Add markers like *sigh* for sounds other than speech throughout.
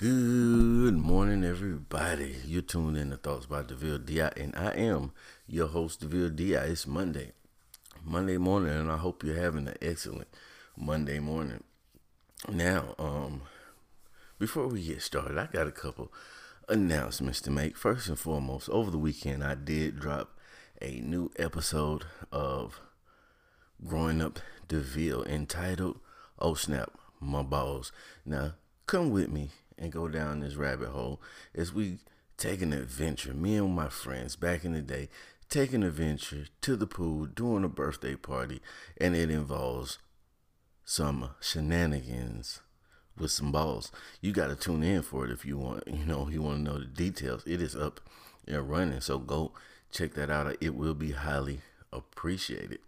Good morning, everybody. You're tuned in to Thoughts by DeVille DI, and I am your host, DeVille DI. It's Monday, Monday morning, and I hope you're having an excellent Monday morning. Now, um, before we get started, I got a couple announcements to make. First and foremost, over the weekend, I did drop a new episode of Growing Up DeVille entitled Oh Snap, My Balls. Now, come with me and go down this rabbit hole as we take an adventure. Me and my friends back in the day take an adventure to the pool during a birthday party, and it involves some shenanigans with some balls. You got to tune in for it if you want. You know, you want to know the details. It is up and running, so go check that out. It will be highly appreciated.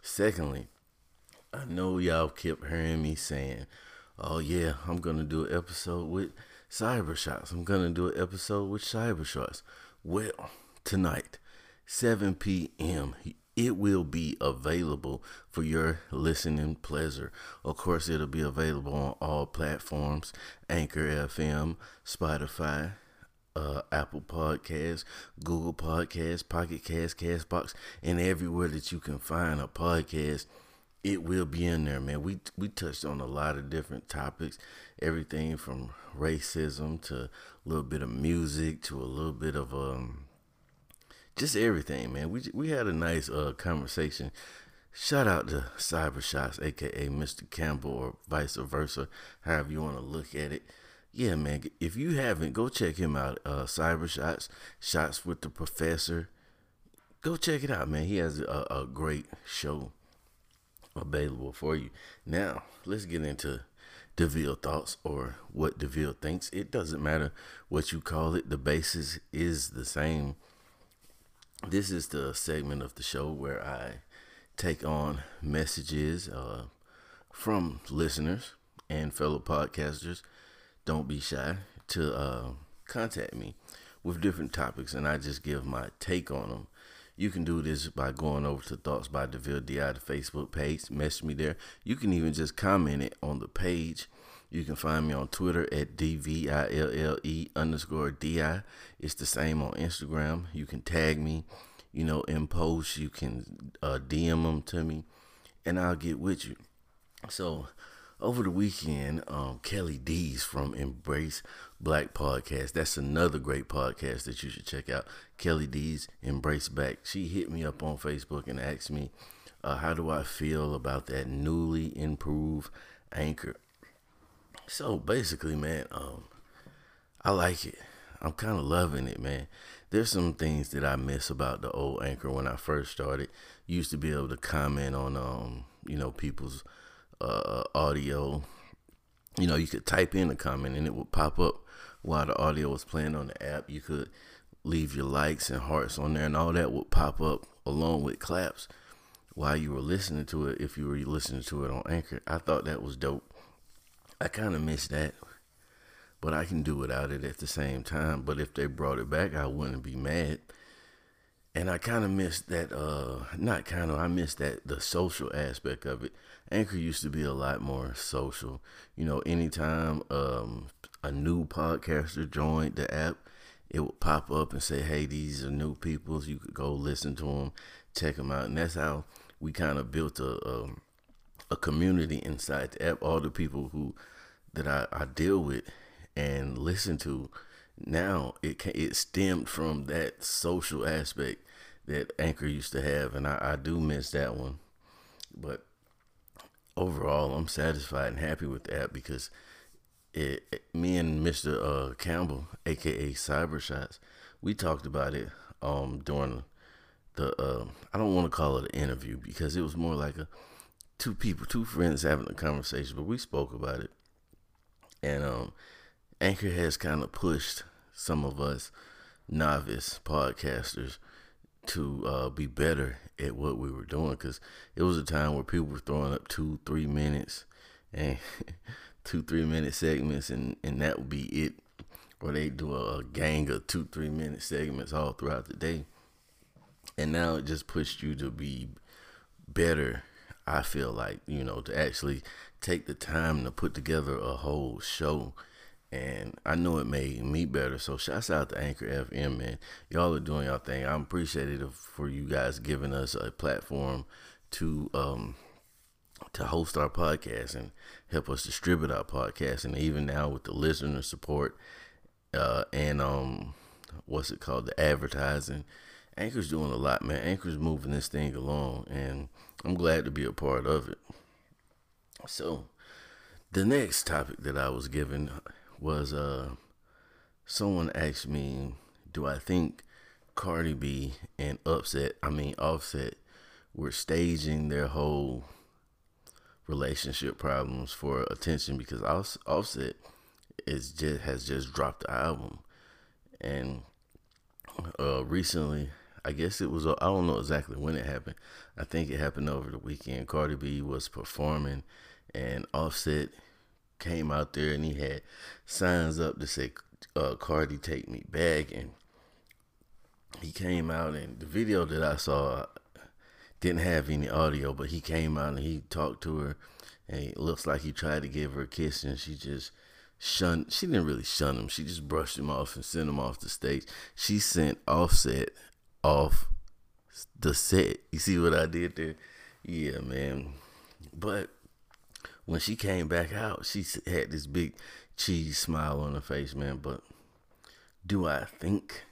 Secondly, I know y'all kept hearing me saying oh yeah, I'm gonna do an episode with Cyber Shots. I'm gonna do an episode with Cyber Shots. Well, tonight, 7 p.m. It will be available for your listening pleasure. Of course, it'll be available on all platforms: Anchor FM, Spotify, uh, Apple Podcasts, Google Podcasts, Pocket Cast, Castbox, and everywhere that you can find a podcast it will be in there, man. We we touched on a lot of different topics, everything from racism to a little bit of music to a little bit of um, just everything, man. We we had a nice uh conversation. Shout out to Cyber Shots, aka Mr. Campbell, or vice versa, however you want to look at it. Yeah, man. If you haven't, go check him out. Uh, Cyber Shots, Shots with the Professor. Go check it out, man. He has a, a great show available for you. Now, let's get into DeVille thoughts or what DeVille thinks. It doesn't matter what you call it, the basis is the same. This is the segment of the show where I take on messages uh, from listeners and fellow podcasters. Don't be shy to uh, contact me with different topics, and I just give my take on them. You can do this by going over to Thoughts by DeVille DI, the Facebook page. Message me there. You can even just comment it on the page. You can find me on Twitter at DVILLE underscore DI. It's the same on Instagram. You can tag me, you know, in posts. You can uh, DM them to me, and I'll get with you. So, over the weekend, um, Kelly D's from Embrace Black Podcast. That's another great podcast that you should check out. Kelly D's Embrace Black. She hit me up on Facebook and asked me, uh, how do I feel about that newly improved anchor? So basically, man, um, I like it. I'm kind of loving it, man. There's some things that I miss about the old anchor when I first started. Used to be able to comment on, um, you know, people's uh, audio. You know, you could type in a comment and it would pop up while the audio was playing on the app. You could leave your likes and hearts on there, and all that would pop up along with claps while you were listening to it. If you were listening to it on Anchor, I thought that was dope. I kind of miss that, but I can do without it at the same time. But if they brought it back, I wouldn't be mad. And I kind of missed that, uh, not kind of, I missed that, the social aspect of it. Anchor used to be a lot more social. You know, anytime um, a new podcaster joined the app, it would pop up and say, hey, these are new people. You could go listen to them, check them out. And that's how we kind of built a, a, a community inside the app. All the people who that I, I deal with and listen to now it it stemmed from that social aspect that Anchor used to have, and I, I do miss that one. But overall, I'm satisfied and happy with the app because it, it me and Mr. Uh, Campbell, aka Cyber Shots, we talked about it um during the uh, I don't want to call it an interview because it was more like a two people, two friends having a conversation, but we spoke about it, and um Anchor has kind of pushed some of us novice podcasters to uh, be better at what we were doing because it was a time where people were throwing up two, three minutes and *laughs* two, three minute segments, and, and that would be it. Or they do a, a gang of two, three minute segments all throughout the day. And now it just pushed you to be better. I feel like, you know, to actually take the time to put together a whole show and I know it made me better. So shouts out to Anchor FM, man. Y'all are doing y'all thing. I'm appreciative for you guys giving us a platform to um to host our podcast and help us distribute our podcast. And even now with the listener support uh and um what's it called the advertising. Anchor's doing a lot, man. Anchor's moving this thing along, and I'm glad to be a part of it. So, the next topic that I was given was uh someone asked me, do I think Cardi B and Upset, I mean Offset, were staging their whole relationship problems for attention because Offset is just has just dropped the album, and uh, recently, I guess it was I don't know exactly when it happened. I think it happened over the weekend. Cardi B was performing, and Offset came out there and he had signs up to say uh, Cardi take me back. And he came out and the video that I saw didn't have any audio but he came out and he talked to her and it looks like he tried to give her a kiss and she just shunned she didn't really shun him. She just brushed him off and sent him off the stage. She sent offset off the set. You see what I did there? Yeah man. But when she came back out, she had this big cheese smile on her face, man. But do I think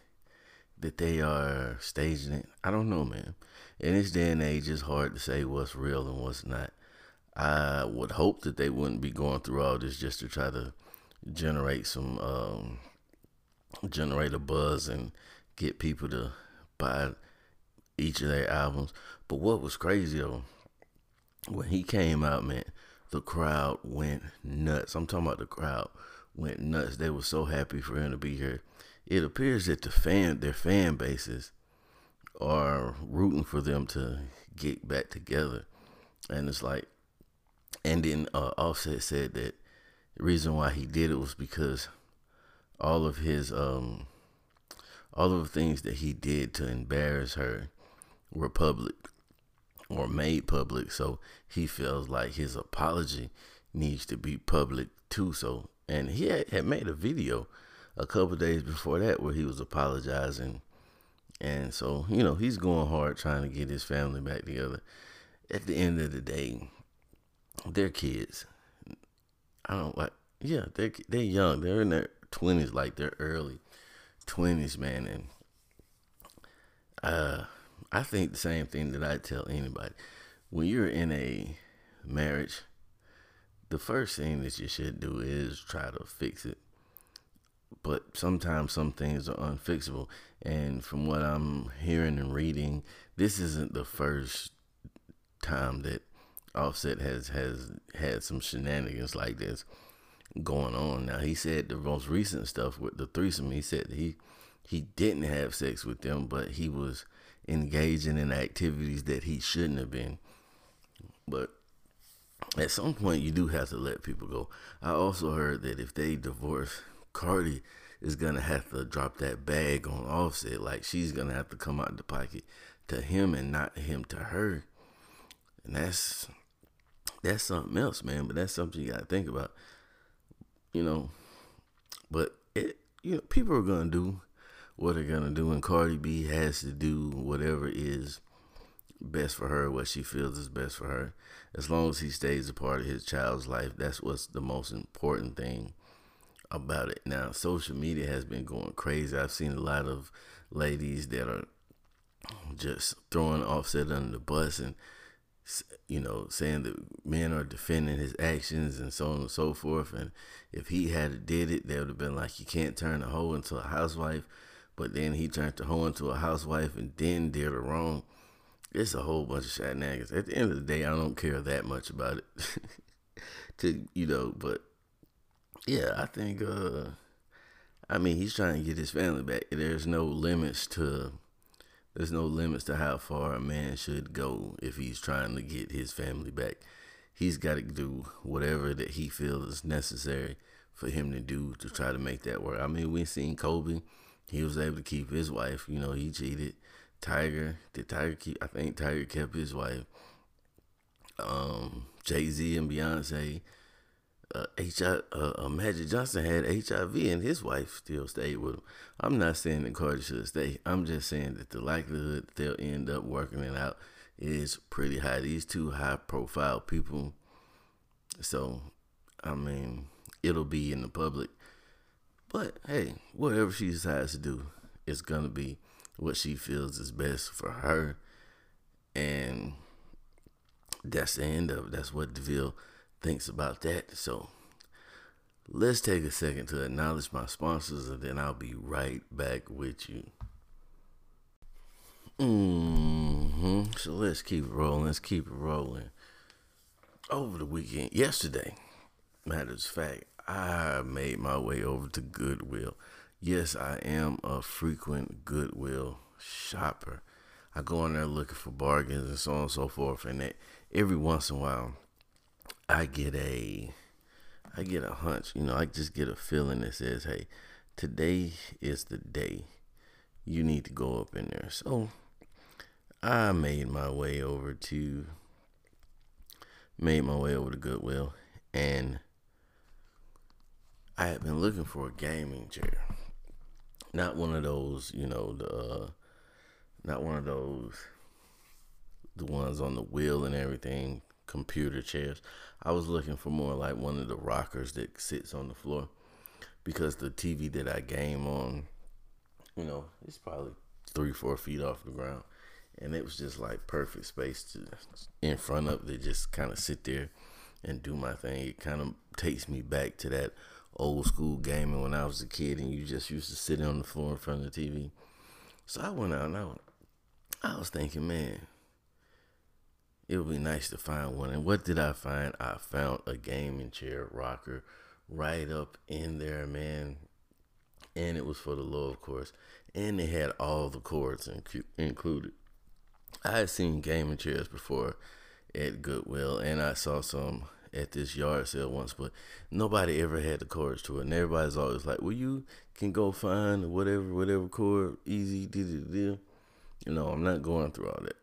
that they are staging it? I don't know, man. In this day and age, it's hard to say what's real and what's not. I would hope that they wouldn't be going through all this just to try to generate some, um, generate a buzz and get people to buy each of their albums. But what was crazy though, when he came out, man, the crowd went nuts. I'm talking about the crowd went nuts. They were so happy for him to be here. It appears that the fan, their fan bases, are rooting for them to get back together, and it's like, and then uh, Offset said that the reason why he did it was because all of his um, all of the things that he did to embarrass her were public or made public. So he feels like his apology needs to be public too. So, and he had, had made a video a couple days before that where he was apologizing. And so, you know, he's going hard trying to get his family back together. At the end of the day, they're kids. I don't like, yeah, they're, they're young. They're in their 20s, like they're early 20s, man. And, uh, I think the same thing that I tell anybody. When you're in a marriage, the first thing that you should do is try to fix it. But sometimes some things are unfixable. And from what I'm hearing and reading, this isn't the first time that Offset has has had some shenanigans like this going on. Now he said the most recent stuff with the threesome, he said he he didn't have sex with them, but he was engaging in activities that he shouldn't have been. But at some point, you do have to let people go. I also heard that if they divorce, Cardi is gonna have to drop that bag on Offset. Like she's gonna have to come out the pocket to him and not him to her. And that's that's something else, man. But that's something you gotta think about. You know, but it you know people are gonna do what they're gonna do, and Cardi B has to do whatever is best for her, what she feels is best for her. As long as he stays a part of his child's life, that's what's the most important thing about it. Now, social media has been going crazy. I've seen a lot of ladies that are just throwing Offset under the bus and you know saying that men are defending his actions and so on and so forth. And if he had did it, they would have been like, you can't turn a hoe into a housewife. But then he turned the hoe into a housewife and then did her wrong. It's a whole bunch of shenanigans. At the end of the day, I don't care that much about it. *laughs* to you know, but yeah, I think uh I mean he's trying to get his family back. There's no limits to there's no limits to how far a man should go if he's trying to get his family back. He's got to do whatever that he feels is necessary for him to do to try to make that work. I mean, we've seen Kobe he was able to keep his wife. You know, he cheated. Tiger did Tiger keep? I think Tiger kept his wife. Um, Jay Z and Beyonce. uh, uh, uh, Magic Johnson had HIV and his wife still stayed with him. I'm not saying that Cardi should stay. I'm just saying that the likelihood that they'll end up working it out is pretty high. These two high profile people. So, I mean, it'll be in the public. But hey, whatever she decides to do, it's to be what she feels is best for her. And that's the end of it. That's what DeVille thinks about that. So let's take a second to acknowledge my sponsors and then I'll be right back with you. hmm So let's keep rolling. Let's keep it rolling. Over the weekend, yesterday, matters of fact, I made my way over to Goodwill. Yes, I am a frequent Goodwill shopper. I go in there looking for bargains and so on and so forth, and that every once in a while, I get a, I get a hunch. You know, I just get a feeling that says, "Hey, today is the day you need to go up in there." So, I made my way over to, made my way over to Goodwill, and I had been looking for a gaming chair, not one of those, you know, the, uh, not one of those the ones on the wheel and everything, computer chairs. I was looking for more like one of the rockers that sits on the floor because the TV that I game on, you know, it's probably three, four feet off the ground. And it was just like perfect space to in front of it, just kind of sit there and do my thing. It kind of takes me back to that old school gaming when I was a kid and you just used to sit on the floor in front of the TV. So I went out and I, I was thinking, man, it would be nice to find one. And what did I find? I found a gaming chair rocker right up in there, man. And it was for the low, of course. And they had all the cords included. I had seen gaming chairs before at Goodwill, and I saw some at this yard sale once, but nobody ever had the cords to it. And everybody's always like, "Well, you can go find whatever, whatever cord, easy, deal." You know, I'm not going through all that.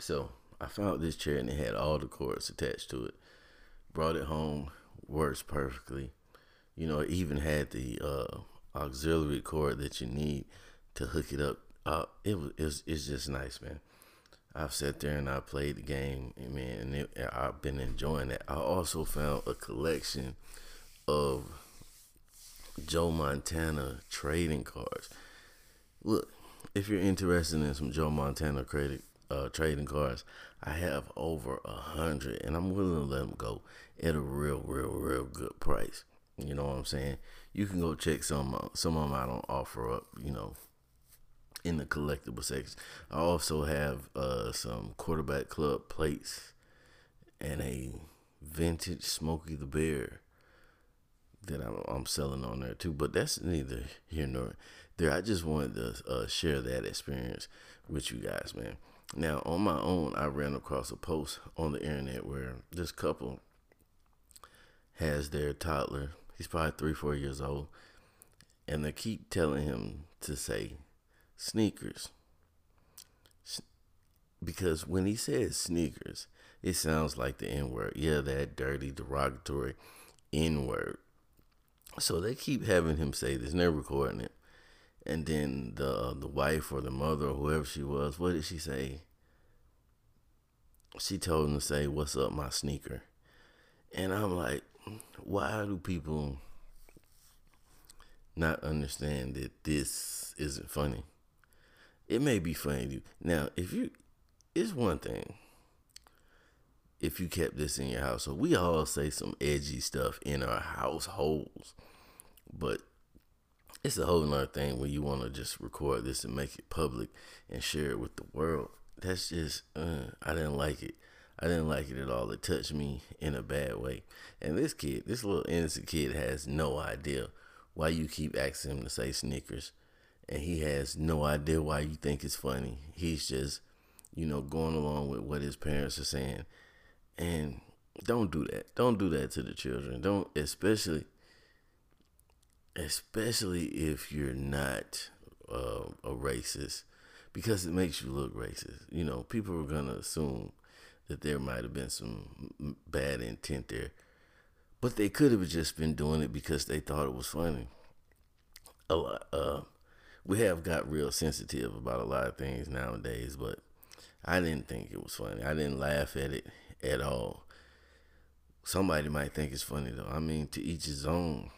So I found this chair and it had all the cords attached to it. Brought it home, works perfectly. You know, it even had the uh, auxiliary cord that you need to hook it up. Uh, it was it's, it's just nice, man. I've sat there and I played the game, and man, and it, I've been enjoying it. I also found a collection of Joe Montana trading cards. Look, if you're interested in some Joe Montana credit uh, trading cards. I have over a hundred, and I'm willing to let them go at a real, real, real good price. You know what I'm saying? You can go check some some of them out on OfferUp. You know, in the collectible section. I also have uh, some quarterback club plates and a vintage Smokey the Bear that I'm, I'm, selling on there too. But that's neither here nor there. I just wanted to uh, share that experience with you guys, man. Now, on my own, I ran across a post on the internet where this couple has their toddler. He's probably three, four years old. And they keep telling him to say sneakers. Because when he says sneakers, it sounds like the N word. Yeah, that dirty, derogatory N word. So they keep having him say this, and they're recording it. And then the uh, the wife or the mother or whoever she was, what did she say? She told him to say, "What's up, my sneaker?" And I'm like, why do people not understand that this isn't funny? It may be funny to you. Now, if you, it's one thing if you kept this in your household. We all say some edgy stuff in our households, but it's a whole nother thing when you want to just record this and make it public and share it with the world. That's just, uh, I didn't like it. I didn't like it at all. It touched me in a bad way. And this kid, this little innocent kid, has no idea why you keep asking him to say sneakers. And he has no idea why you think it's funny. He's just, you know, going along with what his parents are saying. And don't do that. Don't do that to the children. Don't, especially especially if you're not uh, a racist, because it makes you look racist. You know, people are gonna assume that there might have been some bad intent there, But they could have just been doing it because they thought it was funny. A lot, uh, we have got real sensitive about a lot of things nowadays, but I didn't think it was funny. I didn't laugh at it at all. Somebody might think it's funny though. I mean, to each his own.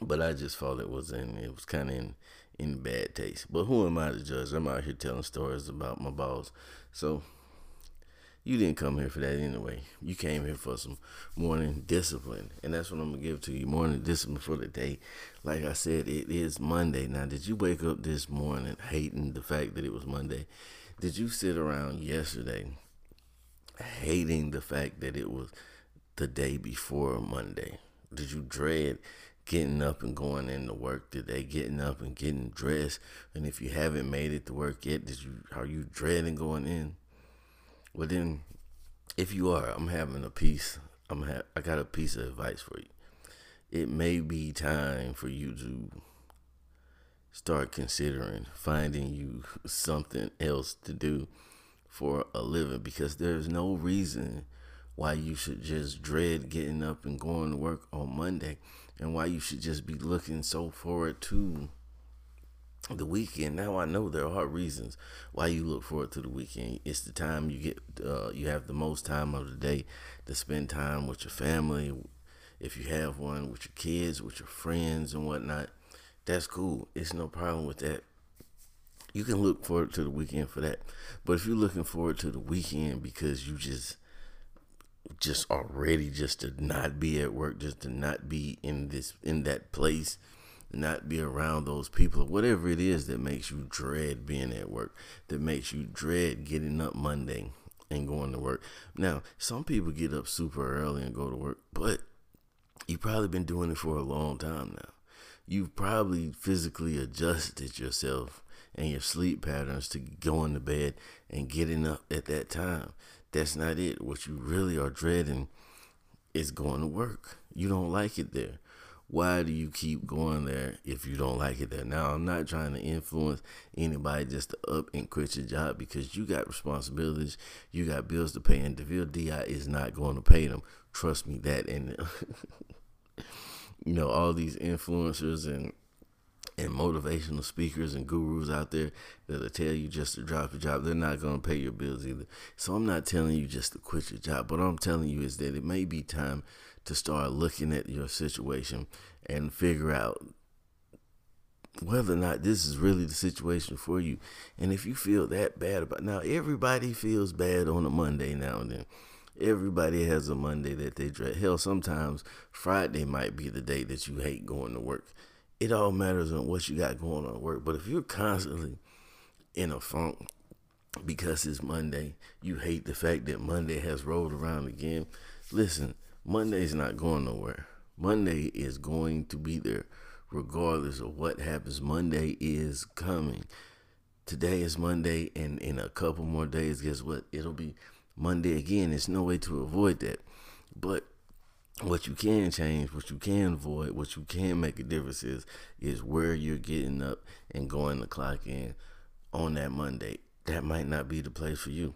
But I just thought it was in it was kind of in in bad taste. But who am I to judge? I'm out here telling stories about my balls. So you didn't come here for that anyway. You came here for some morning discipline, and that's what I'm gonna give to you. Morning discipline for the day. Like I said, it is Monday. Now, did you wake up this morning hating the fact that it was Monday? Did you sit around yesterday hating the fact that it was the day before Monday? Did you dread getting up and going into work today, getting up and getting dressed? And if you haven't made it to work yet, did you are you dreading going in? Well then if you are, I'm having a piece I'm ha- I got a piece of advice for you. It may be time for you to start considering finding you something else to do for a living because there's no reason why you should just dread getting up and going to work on Monday and why you should just be looking so forward to the weekend. Now I know there are reasons why you look forward to the weekend. It's the time you get, uh, you have the most time of the day to spend time with your family, if you have one, with your kids, with your friends and whatnot. That's cool. It's no problem with that. You can look forward to the weekend for that. But if you're looking forward to the weekend because you just just already just to not be at work, just to not be in this in that place, not be around those people, or whatever it is that makes you dread being at work, that makes you dread getting up Monday and going to work. Now, some people get up super early and go to work, but you've probably been doing it for a long time now. You've probably physically adjusted yourself and your sleep patterns to going to bed and getting up at that time. That's not it. What you really are dreading is going to work. You don't like it there. Why do you keep going there if you don't like it there? Now, I'm not trying to influence anybody just to up and quit your job because you got responsibilities, you got bills to pay, and DeVille DI is not going to pay them. Trust me, that. And, *laughs* you know, all these influencers and and motivational speakers and gurus out there that'll tell you just to drop your job. They're not going to pay your bills either. So I'm not telling you just to quit your job. What I'm telling you is that it may be time to start looking at your situation and figure out whether or not this is really the situation for you. And if you feel that bad about now, everybody feels bad on a Monday now and then. Everybody has a Monday that they dread. Hell, sometimes Friday might be the day that you hate going to work it all matters on what you got going on at work. But if you're constantly in a funk because it's Monday, you hate the fact that Monday has rolled around again. Listen, Monday's not going nowhere. Monday is going to be there regardless of what happens. Monday is coming. Today is Monday, and in a couple more days, guess what? It'll be Monday again. There's no way to avoid that. But what you can change, what you can avoid, what you can make a difference is is where you're getting up and going to clock in on that Monday. That might not be the place for you.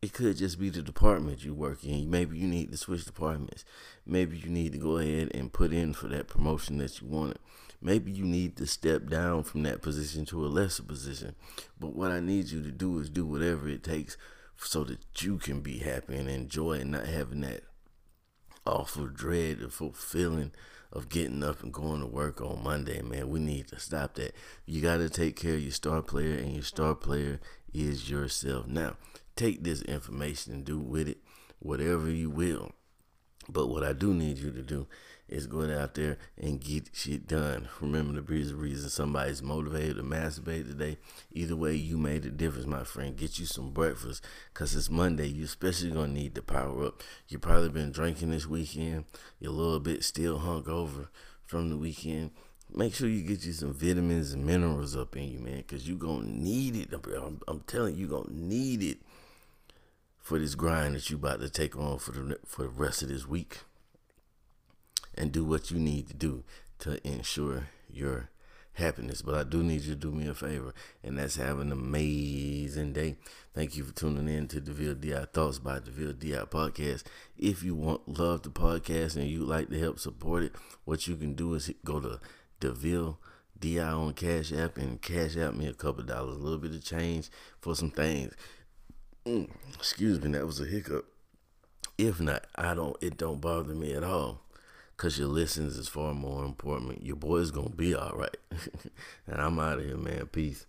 It could just be the department you work in. Maybe you need to switch departments. Maybe you need to go ahead and put in for that promotion that you wanted. Maybe you need to step down from that position to a lesser position. But what I need you to do is do whatever it takes so that you can be happy and enjoy and not having that awful dread, the fulfilling of getting up and going to work on Monday, man. We need to stop that. You got to take care of your star player, and your star player is yourself. Now, take this information and do with it whatever you will. But what I do need you to do is going out there and get shit done. Remember the reason somebody's motivated to masturbate today. Either way, you made a difference, my friend. Get you some breakfast because it's Monday. You especially gonna need to power up. You probably been drinking this weekend. You're a little bit still hungover from the weekend. Make sure you get you some vitamins and minerals up in you, man, because you gonna need it. I'm, I'm telling you, you gonna need it for this grind that you about to take on for the for the rest of this week and do what you need to do to ensure your happiness. But I do need you to do me a favor, and that's have an amazing day. Thank you for tuning in to DeVille DI Thoughts by DeVille DI Podcast. If you want love the podcast and you'd like to help support it, what you can do is go to DeVille DI on Cash App and cash out me a couple dollars, a little bit of change for some things. Mm, excuse me, that was a hiccup. If not, I don't. It don't bother me at all, cause your listens is far more important. Your boy's gonna be all right, *laughs* and I'm out of here, man. Peace.